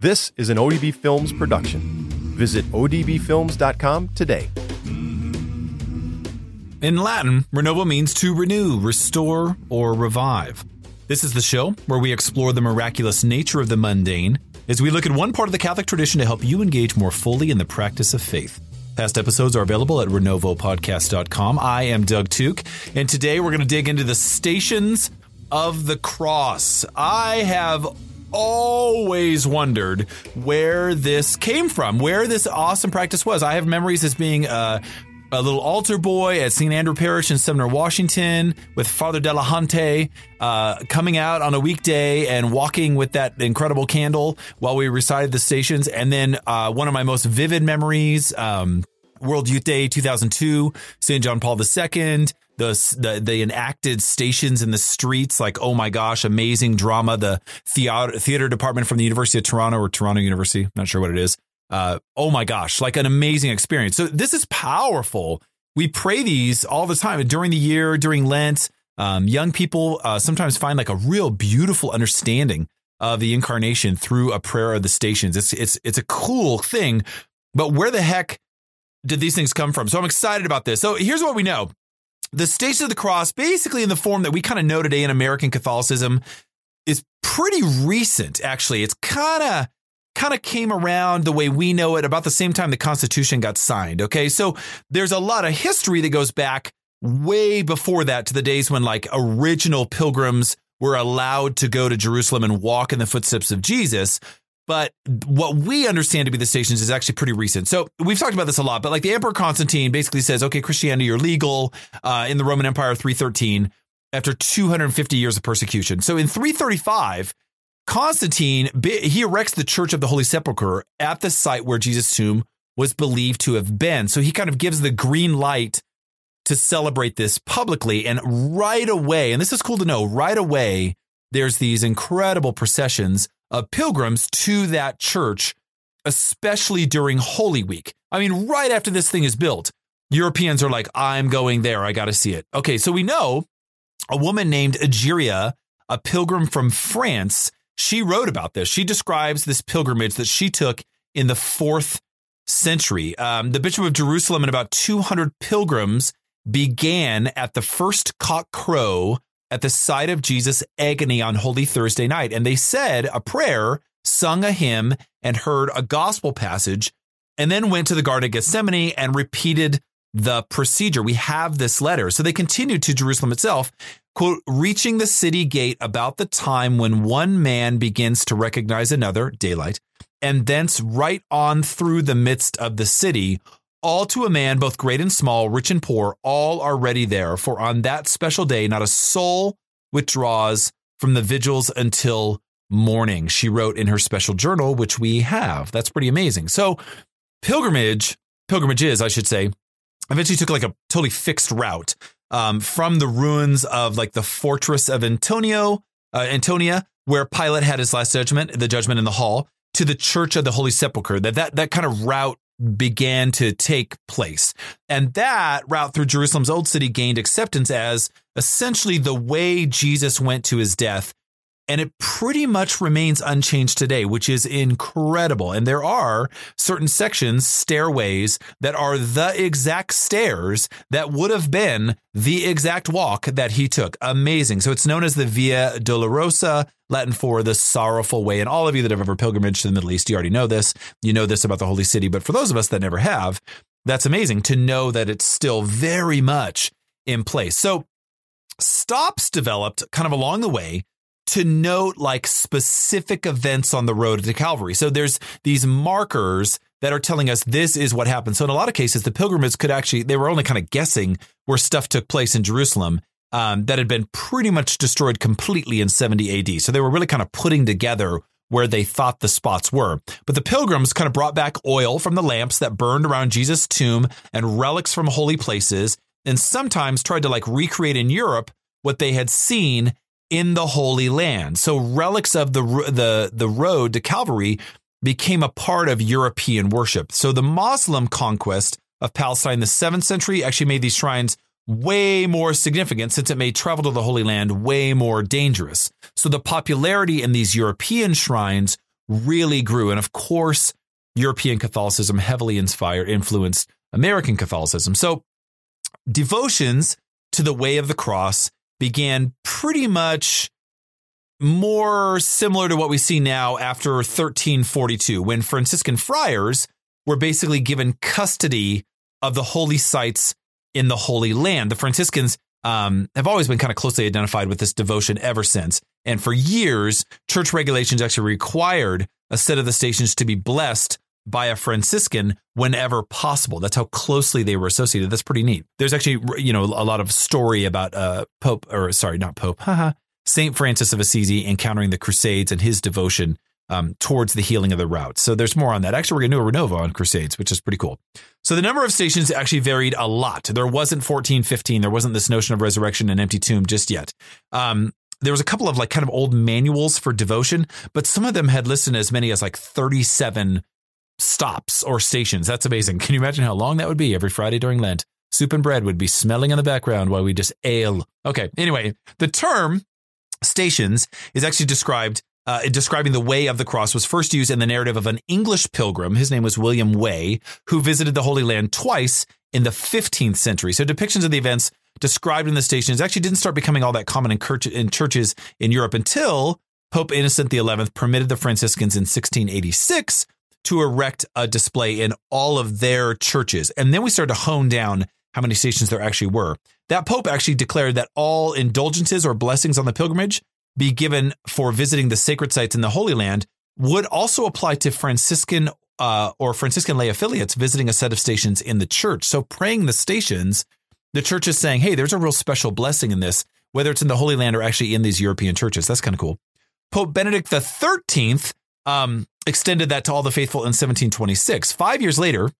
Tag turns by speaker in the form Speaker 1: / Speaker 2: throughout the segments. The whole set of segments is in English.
Speaker 1: This is an ODB Films production. Visit odbfilms.com today.
Speaker 2: In Latin, renovo means to renew, restore, or revive. This is the show where we explore the miraculous nature of the mundane as we look at one part of the Catholic tradition to help you engage more fully in the practice of faith. Past episodes are available at renovopodcast.com. I am Doug Tooke, and today we're going to dig into the stations of the cross. I have always wondered where this came from, where this awesome practice was. I have memories as being a, a little altar boy at St. Andrew Parish in Sumner, Washington, with Father Delahunty uh, coming out on a weekday and walking with that incredible candle while we recited the stations. And then uh, one of my most vivid memories. Um, World Youth Day 2002, St. John Paul II, the, the the enacted stations in the streets like oh my gosh amazing drama. The theater theater department from the University of Toronto or Toronto University not sure what it is uh, oh my gosh like an amazing experience. So this is powerful. We pray these all the time during the year during Lent. Um, young people uh, sometimes find like a real beautiful understanding of the incarnation through a prayer of the stations. It's it's it's a cool thing but where the heck did these things come from? So I'm excited about this. So here's what we know the Stations of the Cross, basically in the form that we kind of know today in American Catholicism, is pretty recent. Actually, it's kind of kind of came around the way we know it about the same time the Constitution got signed. Okay, so there's a lot of history that goes back way before that to the days when like original pilgrims were allowed to go to Jerusalem and walk in the footsteps of Jesus. But what we understand to be the stations is actually pretty recent. So we've talked about this a lot, but like the Emperor Constantine basically says, okay, Christianity, you're legal uh, in the Roman Empire 313 after 250 years of persecution. So in 335, Constantine, he erects the Church of the Holy Sepulchre at the site where Jesus' tomb was believed to have been. So he kind of gives the green light to celebrate this publicly. And right away, and this is cool to know, right away, there's these incredible processions of pilgrims to that church, especially during Holy Week. I mean, right after this thing is built, Europeans are like, I'm going there. I got to see it. Okay, so we know a woman named Egeria, a pilgrim from France, she wrote about this. She describes this pilgrimage that she took in the fourth century. Um, the Bishop of Jerusalem and about 200 pilgrims began at the first cock crow at the site of Jesus' agony on Holy Thursday night. And they said a prayer, sung a hymn, and heard a gospel passage, and then went to the Garden of Gethsemane and repeated the procedure. We have this letter. So they continued to Jerusalem itself, quote, reaching the city gate about the time when one man begins to recognize another, daylight, and thence right on through the midst of the city, all to a man, both great and small, rich and poor, all are ready there. For on that special day, not a soul withdraws from the vigils until morning. She wrote in her special journal, which we have. That's pretty amazing. So, pilgrimage, pilgrimages, I should say, eventually took like a totally fixed route um, from the ruins of like the fortress of Antonio, uh, Antonia, where Pilate had his last judgment, the judgment in the hall, to the Church of the Holy Sepulchre. That that that kind of route began to take place. And that route through Jerusalem's old city gained acceptance as essentially the way Jesus went to his death and it pretty much remains unchanged today, which is incredible. And there are certain sections, stairways, that are the exact stairs that would have been the exact walk that he took. Amazing. So it's known as the Via Dolorosa, Latin for the sorrowful way. And all of you that have ever pilgrimaged to the Middle East, you already know this. You know this about the Holy City. But for those of us that never have, that's amazing to know that it's still very much in place. So stops developed kind of along the way to note like specific events on the road to Calvary. So there's these markers that are telling us this is what happened. So in a lot of cases, the pilgrims could actually, they were only kind of guessing where stuff took place in Jerusalem um, that had been pretty much destroyed completely in 70 AD. So they were really kind of putting together where they thought the spots were. But the pilgrims kind of brought back oil from the lamps that burned around Jesus' tomb and relics from holy places, and sometimes tried to like recreate in Europe what they had seen in the Holy Land. So relics of the the the road to Calvary became a part of European worship. So the Muslim conquest of Palestine in the 7th century actually made these shrines way more significant since it made travel to the Holy Land way more dangerous. So the popularity in these European shrines really grew. And of course, European Catholicism heavily inspired, influenced American Catholicism. So devotions to the way of the cross began pretty much more similar to what we see now after 1342, when Franciscan friars were basically given custody of the holy sites in the Holy Land. The Franciscans um, have always been kind of closely identified with this devotion ever since. And for years, church regulations actually required a set of the stations to be blessed by a Franciscan whenever possible. That's how closely they were associated. That's pretty neat. There's actually, you know, a lot of story about uh, Pope, or sorry, not Pope, haha, Saint Francis of Assisi encountering the Crusades and his devotion um, towards the healing of the route. So there's more on that. Actually, we're going to do a Renovo on Crusades, which is pretty cool. So the number of stations actually varied a lot. There wasn't 14, 15. There wasn't this notion of resurrection and empty tomb just yet. Um, there was a couple of like kind of old manuals for devotion, but some of them had listed as many as like 37 stops or stations. That's amazing. Can you imagine how long that would be every Friday during Lent? Soup and bread would be smelling in the background while we just ale. Okay. Anyway, the term stations is actually described uh, describing the way of the cross was first used in the narrative of an English pilgrim. His name was William Way, who visited the Holy Land twice in the 15th century. So depictions of the events described in the stations actually didn't start becoming all that common in, in churches in Europe until Pope Innocent XI permitted the Franciscans in 1686 to erect a display in all of their churches. And then we started to hone down how many stations there actually were. That Pope actually declared that all indulgences or blessings on the pilgrimage be given for visiting the sacred sites in the Holy Land would also apply to Franciscan uh, or Franciscan lay affiliates visiting a set of stations in the church. So praying the stations, the church is saying, hey, there's a real special blessing in this, whether it's in the Holy Land or actually in these European churches. That's kind of cool. Pope Benedict XIII um, extended that to all the faithful in 1726. Five years later,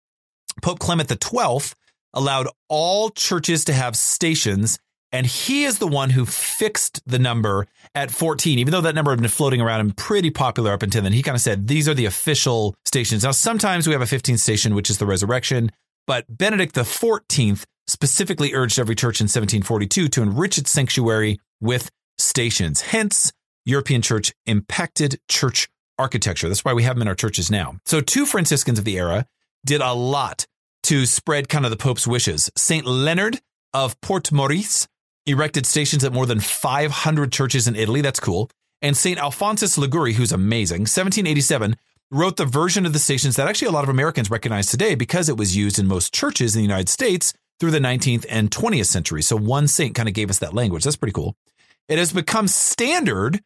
Speaker 2: Pope Clement XII allowed all churches to have stations, and he is the one who fixed the number at 14, even though that number had been floating around and pretty popular up until then. He kind of said, these are the official stations. Now, sometimes we have a 15th station, which is the resurrection, but Benedict the 14th specifically urged every church in 1742 to enrich its sanctuary with stations. Hence, European church impacted church architecture. That's why we have them in our churches now. So, two Franciscans of the era did a lot to spread kind of the Pope's wishes. St. Leonard of Port Maurice erected stations at more than 500 churches in Italy. That's cool. And St. Alphonsus Liguori, who's amazing, 1787, wrote the version of the stations that actually a lot of Americans recognize today because it was used in most churches in the United States through the 19th and 20th century. So one saint kind of gave us that language. That's pretty cool. It has become standard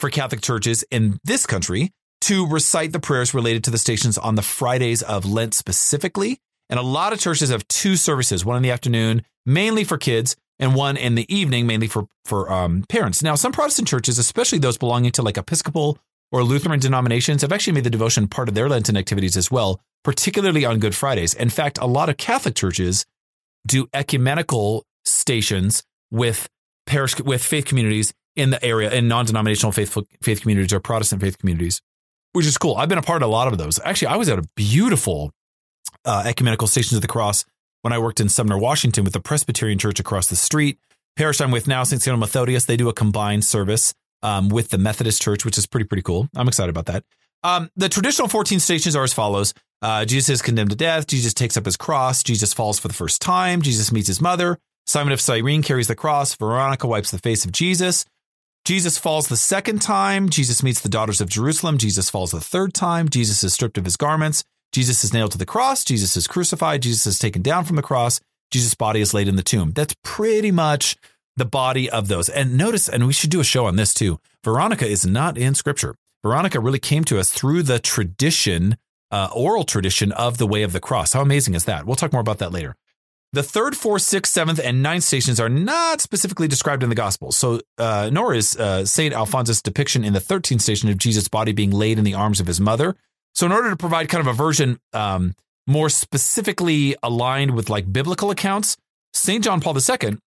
Speaker 2: for Catholic churches in this country to recite the prayers related to the stations on the Fridays of Lent specifically. And a lot of churches have two services, one in the afternoon, mainly for kids, and one in the evening, mainly for, for um, parents. Now, some Protestant churches, especially those belonging to like Episcopal or Lutheran denominations, have actually made the devotion part of their Lenten activities as well, particularly on Good Fridays. In fact, a lot of Catholic churches do ecumenical stations with parish with faith communities in the area in non-denominational faith faith communities or Protestant faith communities, which is cool. I've been a part of a lot of those. Actually, I was at a beautiful uh, ecumenical Stations of the Cross when I worked in Sumner, Washington, with the Presbyterian Church across the street. Parish I'm with now, St. Cyril Methodius, they do a combined service um, with the Methodist Church, which is pretty pretty cool. I'm excited about that. Um, the traditional 14 stations are as follows: uh, Jesus is condemned to death. Jesus takes up his cross. Jesus falls for the first time. Jesus meets his mother. Simon of Cyrene carries the cross. Veronica wipes the face of Jesus. Jesus falls the second time. Jesus meets the daughters of Jerusalem. Jesus falls the third time. Jesus is stripped of his garments. Jesus is nailed to the cross. Jesus is crucified. Jesus is taken down from the cross. Jesus' body is laid in the tomb. That's pretty much the body of those. And notice, and we should do a show on this too. Veronica is not in scripture. Veronica really came to us through the tradition, uh, oral tradition of the way of the cross. How amazing is that? We'll talk more about that later. The third, fourth, sixth, seventh, and ninth stations are not specifically described in the Gospels. So, uh, nor is uh, St. Alphonsus' depiction in the 13th station of Jesus' body being laid in the arms of his mother. So, in order to provide kind of a version um, more specifically aligned with like biblical accounts, St. John Paul II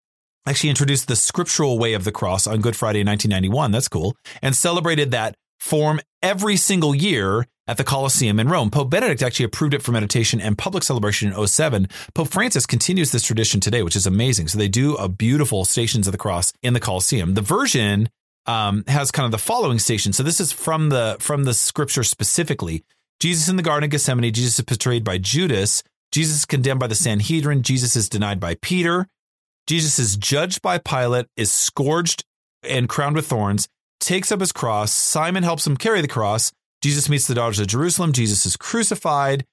Speaker 2: actually introduced the scriptural way of the cross on Good Friday in 1991. That's cool. And celebrated that form every single year at the Colosseum in Rome. Pope Benedict actually approved it for meditation and public celebration in 07. Pope Francis continues this tradition today, which is amazing. So they do a beautiful Stations of the Cross in the Colosseum. The version um, has kind of the following station. So this is from the from the scripture specifically. Jesus in the Garden of Gethsemane. Jesus is betrayed by Judas. Jesus is condemned by the Sanhedrin. Jesus is denied by Peter. Jesus is judged by Pilate, is scourged and crowned with thorns, takes up his cross. Simon helps him carry the cross. Jesus meets the daughters of Jerusalem. Jesus is crucified.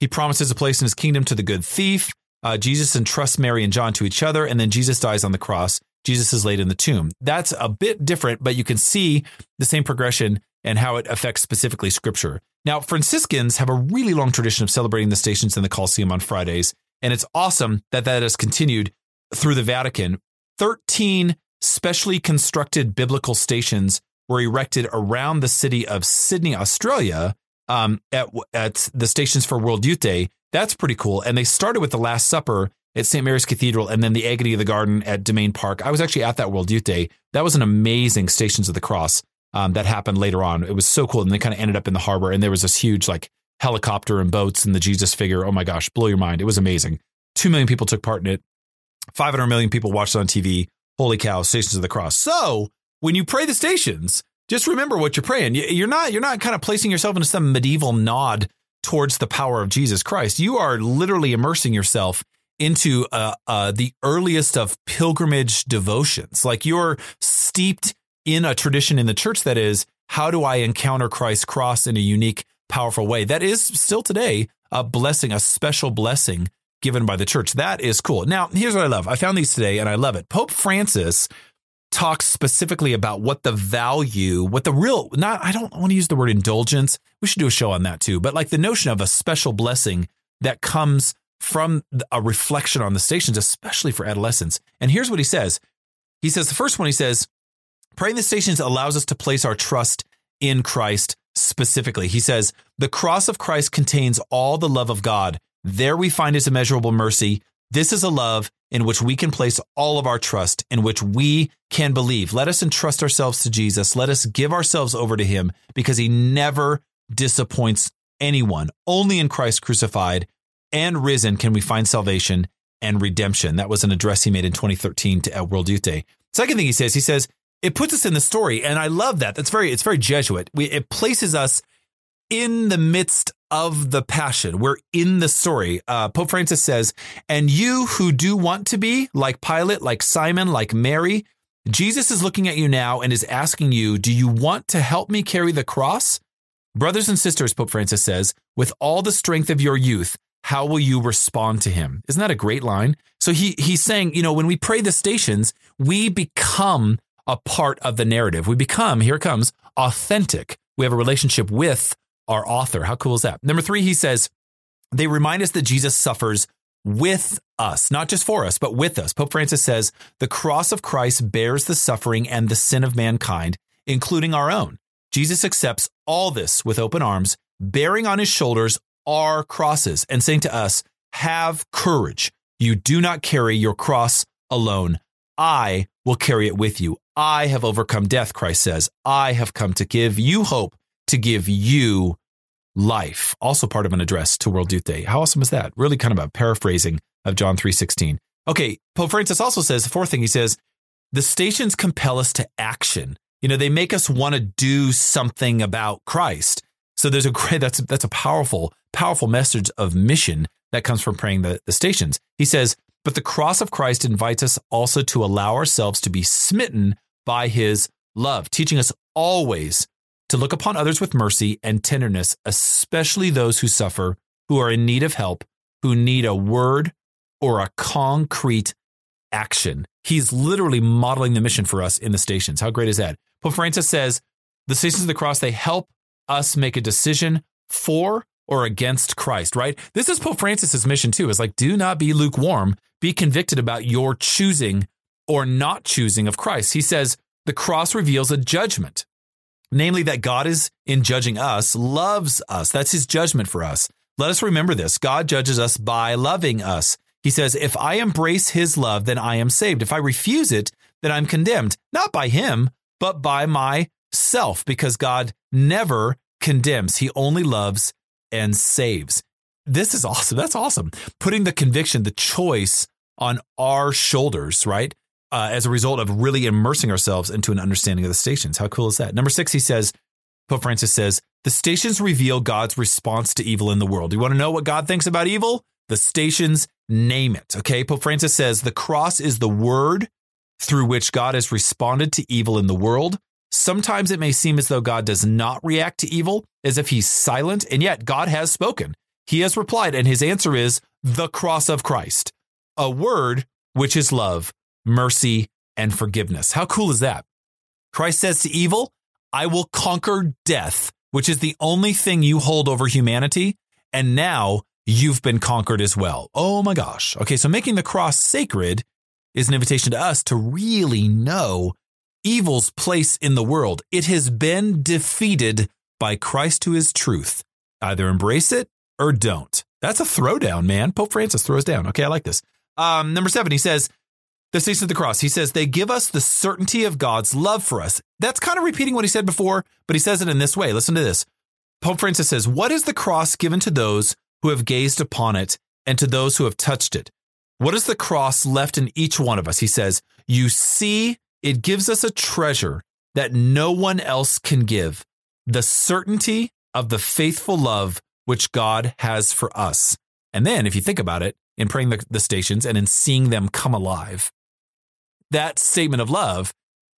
Speaker 2: He promises a place in his kingdom to the good thief. Uh, Jesus entrusts Mary and John to each other, and then Jesus dies on the cross. Jesus is laid in the tomb. That's a bit different, but you can see the same progression and how it affects specifically scripture. Now, Franciscans have a really long tradition of celebrating the stations in the Colosseum on Fridays, and it's awesome that that has continued through the Vatican. 13 specially constructed biblical stations were erected around the city of Sydney, Australia, um, at, at the Stations for World Youth Day. That's pretty cool. And they started with the Last Supper at St. Mary's Cathedral and then the Agony of the Garden at Domain Park. I was actually at that World Youth Day. That was an amazing Stations of the Cross um, that happened later on. It was so cool. And they kind of ended up in the harbor and there was this huge like helicopter and boats and the Jesus figure. Oh my gosh, blow your mind. It was amazing. Two million people took part in it. 500 million people watched it on TV. Holy cow, Stations of the Cross. So when you pray the stations, just remember what you're praying. You're not you're not kind of placing yourself into some medieval nod towards the power of Jesus Christ. You are literally immersing yourself into uh, uh, the earliest of pilgrimage devotions. Like you're steeped in a tradition in the church that is, how do I encounter Christ's cross in a unique, powerful way? That is still today a blessing, a special blessing given by the church. That is cool. Now, here's what I love. I found these today and I love it. Pope Francis talks specifically about what the value, what the real, not, I don't want to use the word indulgence. We should do a show on that too, but like the notion of a special blessing that comes from a reflection on the stations, especially for adolescents. And here's what he says. He says, the first one, he says, praying the stations allows us to place our trust in Christ specifically. He says, the cross of Christ contains all the love of God there we find his immeasurable mercy. This is a love in which we can place all of our trust, in which we can believe. Let us entrust ourselves to Jesus. Let us give ourselves over to him because he never disappoints anyone. Only in Christ crucified and risen can we find salvation and redemption. That was an address he made in 2013 to World Youth Day. Second thing he says, he says, it puts us in the story. And I love that. That's very, it's very Jesuit. We, it places us in the midst of the passion. We're in the story. Uh, Pope Francis says, and you who do want to be like Pilate, like Simon, like Mary, Jesus is looking at you now and is asking you, do you want to help me carry the cross? Brothers and sisters, Pope Francis says, with all the strength of your youth, how will you respond to him? Isn't that a great line? So he he's saying, you know, when we pray the stations, we become a part of the narrative. We become, here it comes, authentic. We have a relationship with our author. How cool is that? Number three, he says, they remind us that Jesus suffers with us, not just for us, but with us. Pope Francis says, the cross of Christ bears the suffering and the sin of mankind, including our own. Jesus accepts all this with open arms, bearing on his shoulders our crosses and saying to us, have courage. You do not carry your cross alone. I will carry it with you. I have overcome death, Christ says. I have come to give you hope, to give you life, also part of an address to World Youth Day. How awesome is that? Really kind of a paraphrasing of John 3:16. Okay, Pope Francis also says the fourth thing he says, the stations compel us to action. You know, they make us want to do something about Christ. So there's a great that's that's a powerful powerful message of mission that comes from praying the, the stations. He says, but the cross of Christ invites us also to allow ourselves to be smitten by his love, teaching us always to look upon others with mercy and tenderness, especially those who suffer, who are in need of help, who need a word or a concrete action. He's literally modeling the mission for us in the stations. How great is that? Pope Francis says the stations of the cross, they help us make a decision for or against Christ, right? This is Pope Francis's mission too. Is like, do not be lukewarm, be convicted about your choosing or not choosing of Christ. He says the cross reveals a judgment namely that God is in judging us, loves us. That's his judgment for us. Let us remember this. God judges us by loving us. He says, if I embrace his love, then I am saved. If I refuse it, then I'm condemned, not by him, but by myself, because God never condemns. He only loves and saves. This is awesome. That's awesome. Putting the conviction, the choice on our shoulders, right? uh, as a result of really immersing ourselves into an understanding of the stations. How cool is that? Number six, he says, Pope Francis says, the stations reveal God's response to evil in the world. Do You want to know what God thinks about evil? The stations name it. Okay. Pope Francis says the cross is the word through which God has responded to evil in the world. Sometimes it may seem as though God does not react to evil, as if he's silent, and yet God has spoken. He has replied, and his answer is the cross of Christ, a word which is love, mercy, and forgiveness. How cool is that? Christ says to evil, I will conquer death, which is the only thing you hold over humanity. And now you've been conquered as well. Oh my gosh. Okay, so making the cross sacred is an invitation to us to really know evil's place in the world. It has been defeated by Christ who is truth. Either embrace it or don't. That's a throwdown, man. Pope Francis throws down. Okay, I like this. Um, number seven, he says, the Station of the Cross. He says, they give us the certainty of God's love for us. That's kind of repeating what he said before, but he says it in this way. Listen to this. Pope Francis says, What is the cross given to those who have gazed upon it and to those who have touched it? What is the cross left in each one of us? He says, You see, it gives us a treasure that no one else can give the certainty of the faithful love which God has for us. And then, if you think about it, in praying the, the stations and in seeing them come alive, that statement of love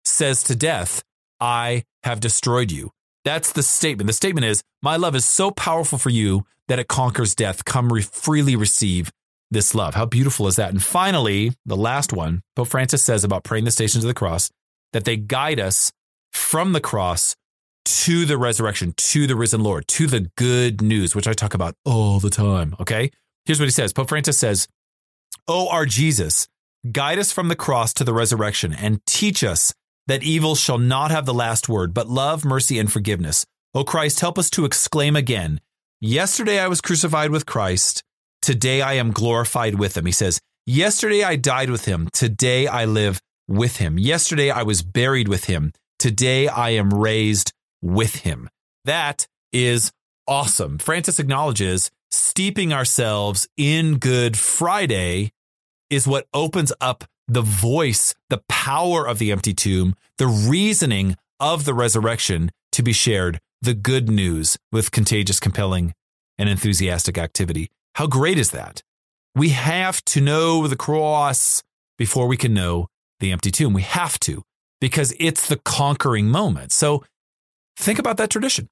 Speaker 2: says to death, I have destroyed you. That's the statement. The statement is, My love is so powerful for you that it conquers death. Come re- freely receive this love. How beautiful is that? And finally, the last one, Pope Francis says about praying the stations of the cross, that they guide us from the cross to the resurrection, to the risen Lord, to the good news, which I talk about all the time. Okay. Here's what he says Pope Francis says, Oh, our Jesus, guide us from the cross to the resurrection and teach us that evil shall not have the last word, but love, mercy, and forgiveness. O Christ, help us to exclaim again, Yesterday I was crucified with Christ. Today I am glorified with him. He says, Yesterday I died with him. Today I live with him. Yesterday I was buried with him. Today I am raised with him. That is awesome. Francis acknowledges steeping ourselves in Good Friday is what opens up the voice, the power of the empty tomb, the reasoning of the resurrection to be shared, the good news with contagious, compelling, and enthusiastic activity. How great is that? We have to know the cross before we can know the empty tomb. We have to because it's the conquering moment. So think about that tradition.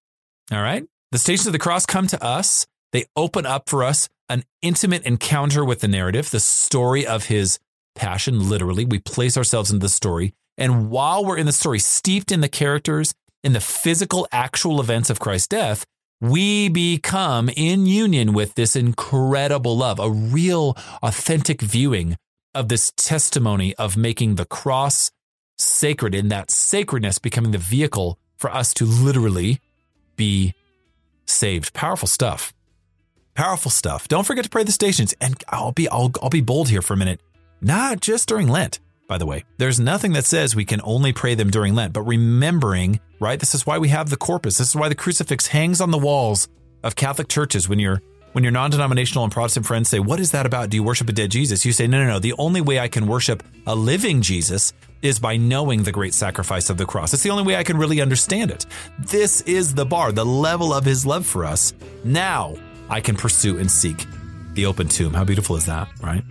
Speaker 2: All right. The stations of the cross come to us. They open up for us an intimate encounter with the narrative, the story of his passion, literally. We place ourselves in the story. And while we're in the story, steeped in the characters, in the physical, actual events of Christ's death, we become in union with this incredible love, a real, authentic viewing of this testimony of making the cross sacred, in that sacredness becoming the vehicle for us to literally be saved. Powerful stuff. Powerful stuff. Don't forget to pray the stations. And I'll be I'll, I'll be bold here for a minute. Not just during Lent, by the way. There's nothing that says we can only pray them during Lent, but remembering, right? This is why we have the corpus. This is why the crucifix hangs on the walls of Catholic churches when you're when your non-denominational and Protestant friends say, "What is that about? Do you worship a dead Jesus?" You say, "No, no, no. The only way I can worship a living Jesus is by knowing the great sacrifice of the cross. It's the only way I can really understand it. This is the bar, the level of his love for us. Now I can pursue and seek the open tomb. How beautiful is that, right?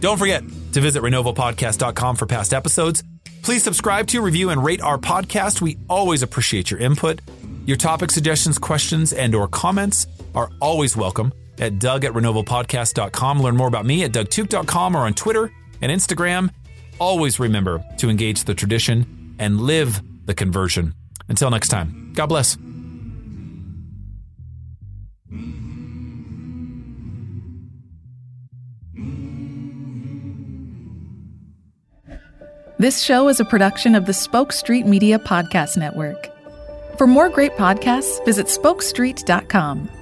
Speaker 2: Don't forget to visit renovopodcast.com for past episodes. Please subscribe to, review, and rate our podcast. We always appreciate your input. Your topic suggestions, questions, and or comments are always welcome at doug at renovopodcast.com. Learn more about me at dougtooke.com or on Twitter and Instagram. Always remember to engage the tradition and live the conversion. Until next time, God bless.
Speaker 3: This show is a production of the Spoke Street Media Podcast Network. For more great podcasts, visit spokestreet.com.